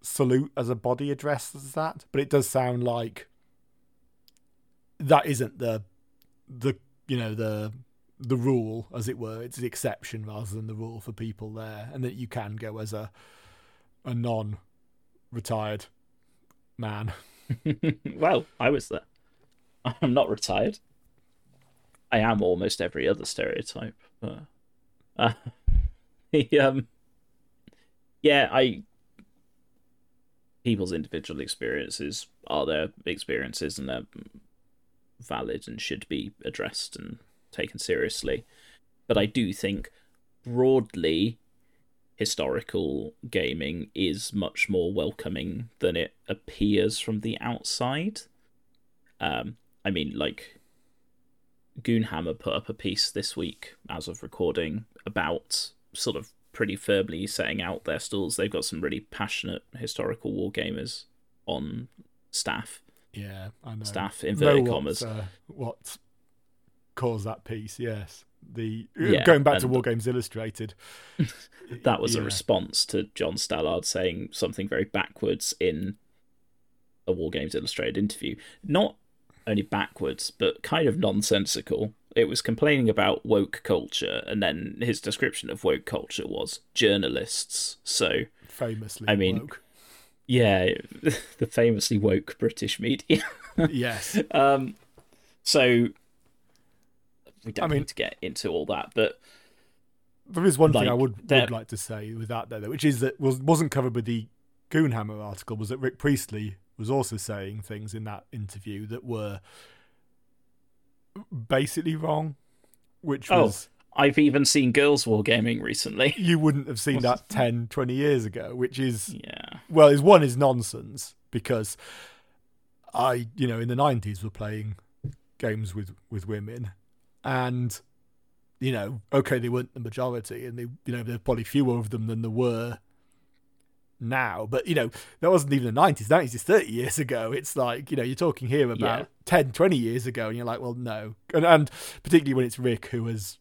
Speaker 2: Salute as a body addresses that, but it does sound like that isn't the the you know the the rule, as it were. It's the exception rather than the rule for people there, and that you can go as a a non retired man.
Speaker 1: well, I was there. I'm not retired. I am almost every other stereotype. But, uh, um, yeah, I people's individual experiences are their experiences and they're valid and should be addressed and taken seriously. But I do think broadly historical gaming is much more welcoming than it appears from the outside. Um, I mean, like, Goonhammer put up a piece this week, as of recording, about sort of pretty firmly setting out their stalls. They've got some really passionate historical wargamers on staff.
Speaker 2: Yeah, I know.
Speaker 1: Staff, inverted
Speaker 2: know
Speaker 1: commas.
Speaker 2: What, uh, what caused that piece, yes. The
Speaker 1: Yeah,
Speaker 2: Going back to War Games Illustrated.
Speaker 1: that was a response to John Stallard saying something very backwards in a War Games Illustrated interview. Not only backwards, but kind of nonsensical. It was complaining about woke culture, and then his description of woke culture was journalists. So,
Speaker 2: Famously
Speaker 1: I mean-
Speaker 2: woke.
Speaker 1: Yeah, the famously woke British media.
Speaker 2: yes.
Speaker 1: um, so, we don't
Speaker 2: I mean-
Speaker 1: need to get into all that, but
Speaker 2: There is one thing I would, would like to say with that, though, which is that was wasn't covered with the Goonhammer article. Was that Rick Priestley was also saying things in that interview that were basically wrong, which
Speaker 1: Oh.
Speaker 2: was
Speaker 1: I've even seen girls wargaming recently.
Speaker 2: you wouldn't have seen that 10, 20 years ago. Which is
Speaker 1: Yeah.
Speaker 2: well, is one is nonsense because I, you know, in the nineties were playing games with with women, and you know, okay, they weren't the majority, and they, you know, there's probably fewer of them than there were now. But you know, that wasn't even the nineties. Nineties is thirty years ago. It's like you know, you're talking here about
Speaker 1: Yeah.
Speaker 2: 10, 20 years ago, and you're like, well, no, and, and particularly when it's Rick who has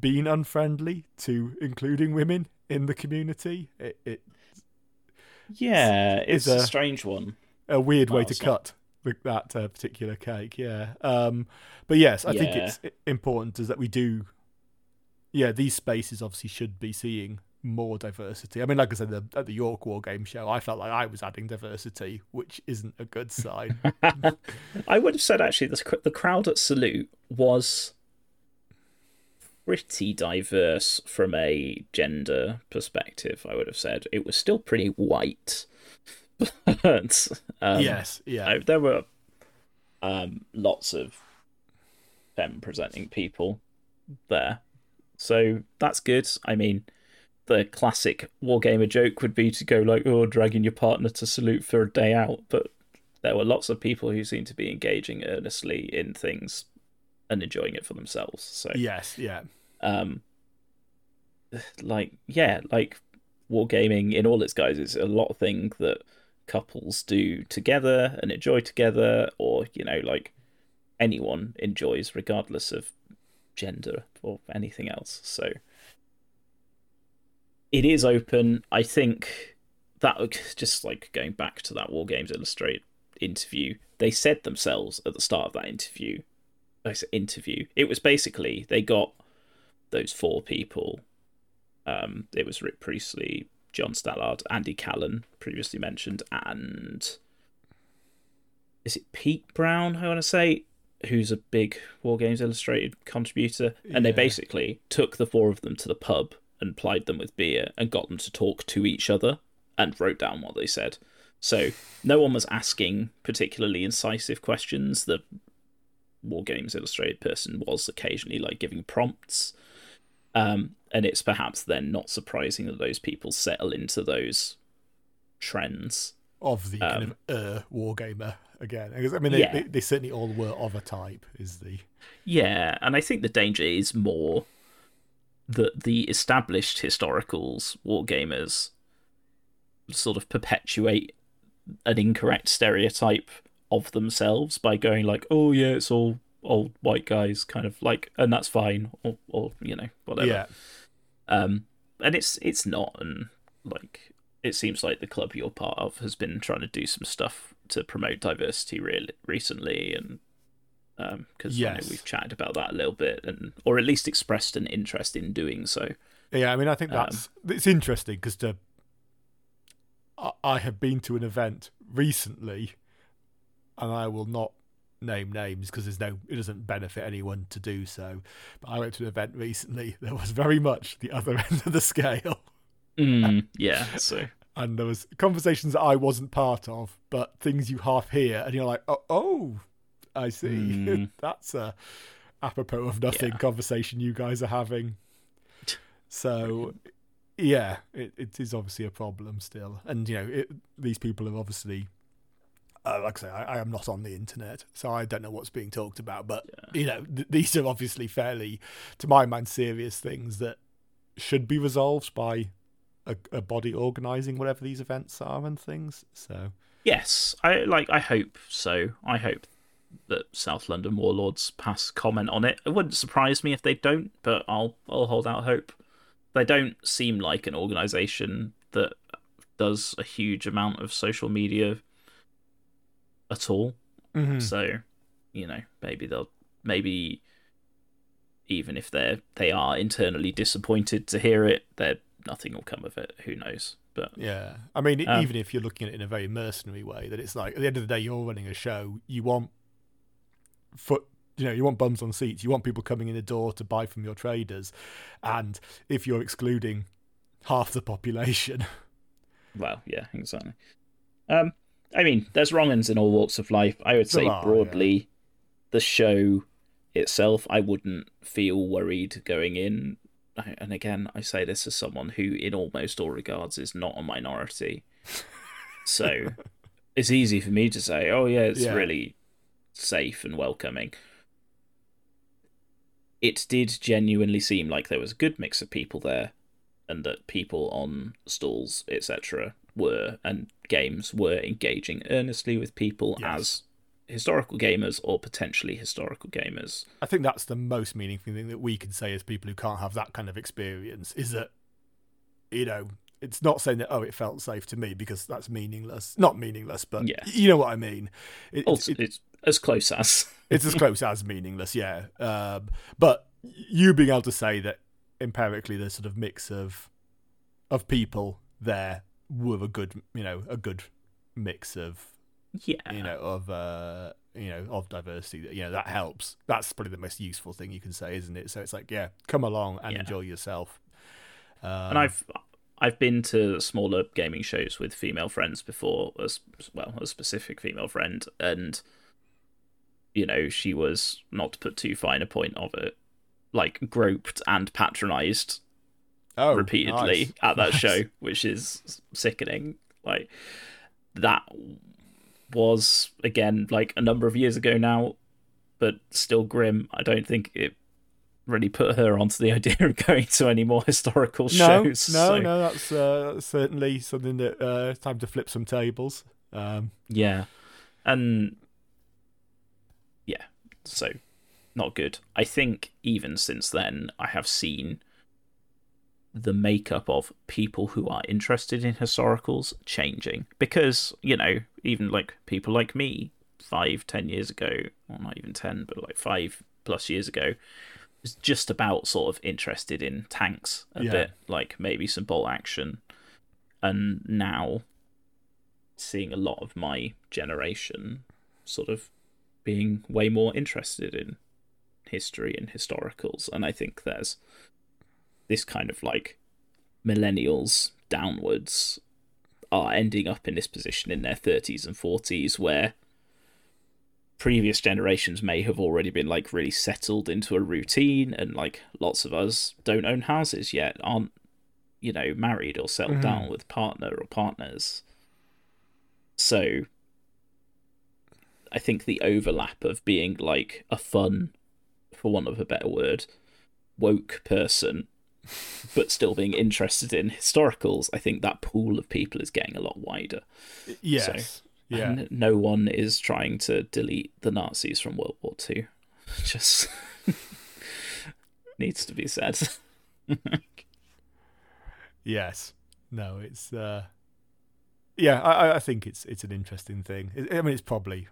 Speaker 2: been unfriendly to including women in the community. It, it
Speaker 1: Yeah, it's a
Speaker 2: a-
Speaker 1: strange one.
Speaker 2: a weird way to
Speaker 1: not-
Speaker 2: cut that uh, particular cake. Yeah. Um, but yes, I think it's important is that we do. Yeah, these spaces obviously should be seeing more diversity. I mean, like I said, the, at the York War Game Show, I felt like I was adding diversity, which isn't a good sign.
Speaker 1: I would have said actually the the crowd at Salute was pretty diverse from a gender perspective. I would have said it was still pretty white, but um,
Speaker 2: yes. Yeah.
Speaker 1: I- there were um, lots of femme presenting people there, so that's good. I mean. The classic wargamer joke would be to go like, "Oh, dragging your partner to salute for a day out," but there were lots of people who seemed to be engaging earnestly in things and enjoying it for themselves. So,
Speaker 2: yes. Yeah.
Speaker 1: um, like yeah, like wargaming in all its guise is a lot of thing that couples do together and enjoy together, or you know, like anyone enjoys regardless of gender or anything else. So it is open. I think that just like going back to that War Games Illustrated interview, they said themselves at the start of that interview. I interview. It was basically they got those four people. Um, it was Rick Priestley, John Stallard, Andy Callan, previously mentioned, and is it Pete Brown? I want to say, who's a big War Games Illustrated contributor, and they basically took the four of them to the pub and plied them with beer and got them to talk to each other and wrote down what they said. So no one was asking particularly incisive questions. The War Games Illustrated person was occasionally like giving prompts. Um, and it's perhaps then not surprising that those people settle into those trends.
Speaker 2: Of the kind
Speaker 1: Um,
Speaker 2: of uh, wargamer again. Because, I mean, they,
Speaker 1: Yeah.
Speaker 2: they, they certainly all were of a type. Is the
Speaker 1: Yeah, and I think the danger is more that the established historicals, wargamers, sort of perpetuate an incorrect stereotype of themselves by going like, "Oh yeah, it's all old white guys," kind of like, and that's fine, or, or you know, whatever.
Speaker 2: yeah.
Speaker 1: Um, and it's it's not, and like it seems like the club you're part of has been trying to do some stuff to promote diversity really recently, and um, because
Speaker 2: Yes.
Speaker 1: we've chatted about that a little bit, and or at least expressed an interest in doing so.
Speaker 2: Yeah, I mean, I think
Speaker 1: Um,
Speaker 2: that's it's interesting because to I, I have been to an event recently, and I will not name names because there's no it doesn't benefit anyone to do so. But I went to an event recently that was very much the other end of the scale,
Speaker 1: Mm, yeah, so
Speaker 2: and there was conversations that I wasn't part of, but things you half hear, and you're like, oh, oh I see.
Speaker 1: Mm.
Speaker 2: That's a apropos of nothing
Speaker 1: Yeah.
Speaker 2: conversation you guys are having. So, yeah, it, it is obviously a problem still, and you know, it, these people have obviously. Uh, like I say, I, I am not on the internet, so I don't know what's being talked about. But you know, th- these are obviously fairly, to my mind, serious things that should be resolved by a, a body organising whatever these events are and things. So
Speaker 1: Yes, I like. I hope so. I hope that South London Warlords pass comment on it. It wouldn't surprise me if they don't, but I'll I'll hold out hope. They don't seem like an organisation that does a huge amount of social media at all. So, you know, maybe they'll maybe even if they're they are internally disappointed to hear it, there nothing will come of it. Who knows? But
Speaker 2: yeah, I mean,
Speaker 1: Um,
Speaker 2: even if you're looking at it in a very mercenary way, that it's like at the end of the day, you're running a show. You want foot. You know, you want bums on seats. You want people coming in the door to buy from your traders, and if you're excluding half the population,
Speaker 1: Well, yeah, exactly. Um, I mean, there's wrong uns in all walks of life. I would say broadly, the show itself, I wouldn't feel worried going in. And again, I say this as someone who, in almost all regards, is not a minority. So it's easy for me to say, "Oh yeah, it's
Speaker 2: Yeah.
Speaker 1: really safe and welcoming." It did genuinely seem like there was a good mix of people there, and that people on stalls, etc., were and games were engaging earnestly with people
Speaker 2: Yes.
Speaker 1: as historical gamers or potentially historical gamers.
Speaker 2: I think that's the most meaningful thing that we can say as people who can't have that kind of experience is that, you know, it's not saying that oh it felt safe to me because that's meaningless. Not meaningless, but
Speaker 1: Yeah.
Speaker 2: you know what I mean. It,
Speaker 1: Also,
Speaker 2: it-
Speaker 1: it's as close as.
Speaker 2: it's as close as meaningless, yeah. Um, but you being able to say that empirically, there's sort of mix of of people there with a good, you know, a good mix of
Speaker 1: yeah.
Speaker 2: you know of uh you know of diversity you know that helps that's probably the most useful thing you can say isn't it so it's like yeah come along and
Speaker 1: Yeah.
Speaker 2: enjoy yourself um,
Speaker 1: and I've I've been to smaller gaming shows with female friends before, as well, a specific female friend, and you know she was not to put too fine a point of it, like groped and patronised
Speaker 2: oh,
Speaker 1: repeatedly
Speaker 2: nice.
Speaker 1: at that
Speaker 2: Nice.
Speaker 1: show, which is sickening. Like that was again like a number of years ago now, but still grim. I don't think it really put her onto the idea of going to any more historical
Speaker 2: no
Speaker 1: shows.
Speaker 2: no
Speaker 1: so-
Speaker 2: no that's uh, certainly something that uh it's time to flip some tables um
Speaker 1: Yeah. And yeah, so not good. I think even since then I have seen the makeup of people who are interested in historicals changing. Because you know even like people like me five ten years ago well not even ten but like five plus years ago was just about sort of interested in tanks a
Speaker 2: Yeah.
Speaker 1: bit like maybe some bolt action. And now seeing a lot of my generation sort of being way more interested in history and historicals. And i think there's this kind of like millennials downwards are ending up in this position in their 30s and 40s where previous generations may have already been like really settled into a routine and like lots of us don't own houses yet aren't you know married or settled
Speaker 2: Mhm.
Speaker 1: down with partner or partners so i think the overlap of being like a fun for want of a better word woke person but still being interested in historicals i think that pool of people is getting a lot wider
Speaker 2: yes yeah
Speaker 1: and no one is trying to delete the Nazis from World War Two. Just needs to be said.
Speaker 2: Yes. No, it's uh yeah, I, I- think it's it's an interesting thing. I I mean, it's probably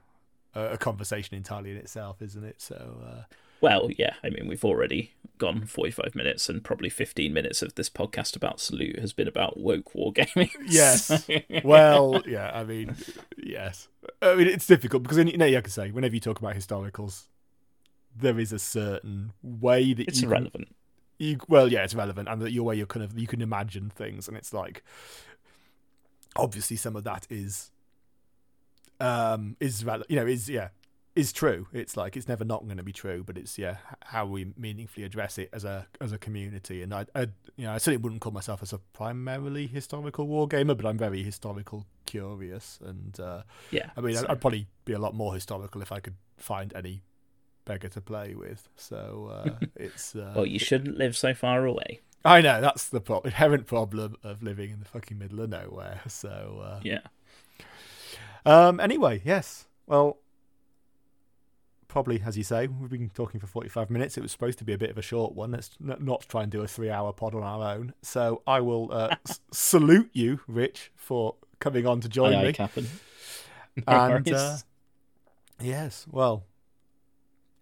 Speaker 2: a, a conversation entirely in itself, isn't it? So, uh,
Speaker 1: well, yeah, I mean, we've already gone 45 minutes, and probably 15 minutes of this podcast about Salute has been about woke wargaming.
Speaker 2: Yes. well, yeah, I mean, yes. I mean, it's difficult because, you know, like I say, whenever you talk about historicals, there is a certain way that
Speaker 1: it's
Speaker 2: you can-
Speaker 1: irrelevant.
Speaker 2: you well yeah it's relevant and that your way you kind of you can imagine things and it's like obviously some of that is um is you know is yeah is true it's like it's never not going to be true but it's yeah how we meaningfully address it as a as a community and i, I you know i certainly wouldn't call myself as a primarily historical war gamer but i'm very historical curious and uh
Speaker 1: Yeah.
Speaker 2: i mean
Speaker 1: so-
Speaker 2: I'd, I'd probably be a lot more historical if i could find any beggar to play with so uh it's uh
Speaker 1: well, you shouldn't live so far away.
Speaker 2: i know that's the pro- inherent problem of living in the fucking middle of nowhere so uh
Speaker 1: Yeah.
Speaker 2: Um. Anyway, yes. Well, probably as you say, we've been talking for forty-five minutes. It was supposed to be a bit of a short one. Let's not try and do a three-hour pod on our own. So I will uh, s- salute you, Rich, for coming on to join
Speaker 1: Aye, aye,
Speaker 2: me.
Speaker 1: Captain.
Speaker 2: And uh, yes, well,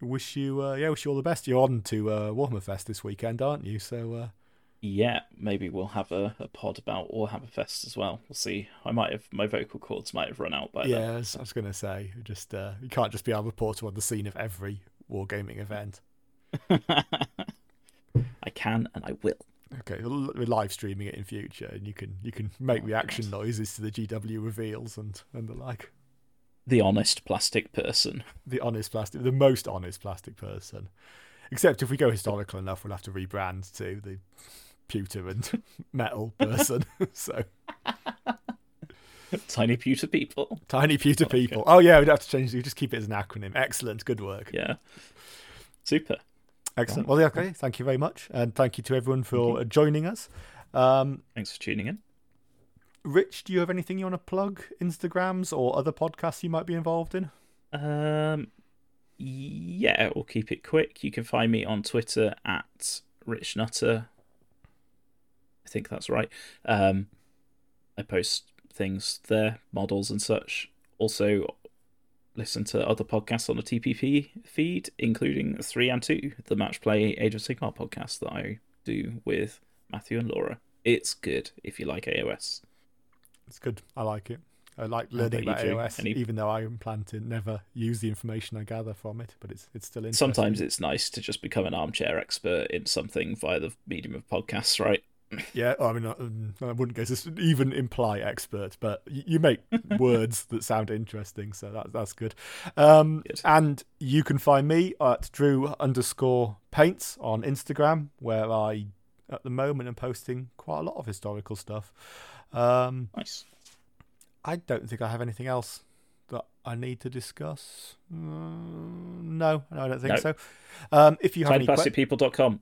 Speaker 2: wish you uh, yeah, wish you all the best. You're on to uh, Warhammer Fest this weekend, aren't you? So uh,
Speaker 1: yeah, maybe we'll have a, a pod about Warhammer Fest as well. We'll see. I might have my vocal cords might have run out by
Speaker 2: yeah, as I was going to say, just uh, you can't just be our reporter on the scene of every wargaming event.
Speaker 1: I can and I will.
Speaker 2: Okay, we're live streaming it in future, and you can you can make
Speaker 1: Oh,
Speaker 2: reaction
Speaker 1: God.
Speaker 2: noises to the GW reveals and and the like.
Speaker 1: The honest plastic person.
Speaker 2: The honest plastic, the most honest plastic person. Except if we go historical enough, we'll have to rebrand to the pewter and metal person. so
Speaker 1: Tiny pewter people.
Speaker 2: tiny pewter
Speaker 1: Okay.
Speaker 2: people. Oh yeah, we'd have to change. It. We just keep it as an acronym. Excellent, good work.
Speaker 1: Yeah. Super.
Speaker 2: Excellent. Well, yeah, okay. Thank you very much, and thank you to everyone for joining us. Um,
Speaker 1: Thanks for tuning in.
Speaker 2: Rich, do you have anything you want to plug? Instagrams or other podcasts you might be involved in?
Speaker 1: Um, yeah, we'll keep it quick. You can find me on Twitter at Rich Nutter. I think that's right. Um, I post things there, models and such. Also, listen to other podcasts on the TPP feed, including three and two, the Match Play Age of Sigmar podcast that I do with Matthew and Laura. It's good if you like AOS.
Speaker 2: It's good. I like it. I like learning
Speaker 1: you
Speaker 2: about. AOS,
Speaker 1: Any-
Speaker 2: even though I plan to never use the information I gather from it. But it's it's still interesting.
Speaker 1: Sometimes it's nice to just become an armchair expert in something via the medium of podcasts, right?
Speaker 2: Yeah. I mean, I, um, I wouldn't go to even imply expert, but you make words that sound interesting, so that that's good. Um,
Speaker 1: Good.
Speaker 2: and you can find me at Drew underscore Paints on Instagram, where I at the moment am posting quite a lot of historical stuff. Um,
Speaker 1: Nice.
Speaker 2: I don't think I have anything else that I need to discuss. Uh, no, no, I don't think
Speaker 1: No.
Speaker 2: so. Um, if you have any questions,
Speaker 1: TinyPlasticPeople.com.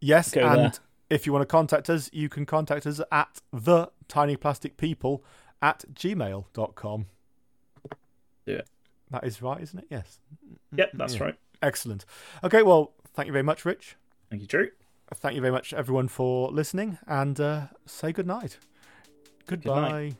Speaker 2: yes,
Speaker 1: go
Speaker 2: and
Speaker 1: there.
Speaker 2: If you want to contact us, you can contact us at the tinyplasticpeople at gmail.com.
Speaker 1: Do it.
Speaker 2: That is right, isn't it? Yes.
Speaker 1: Yep, that's
Speaker 2: Yeah.
Speaker 1: right.
Speaker 2: Excellent. Okay, well, thank you very much, Rich.
Speaker 1: Thank you, Drew.
Speaker 2: Thank you very much, everyone, for listening, and uh, say good night. Goodbye.
Speaker 1: night.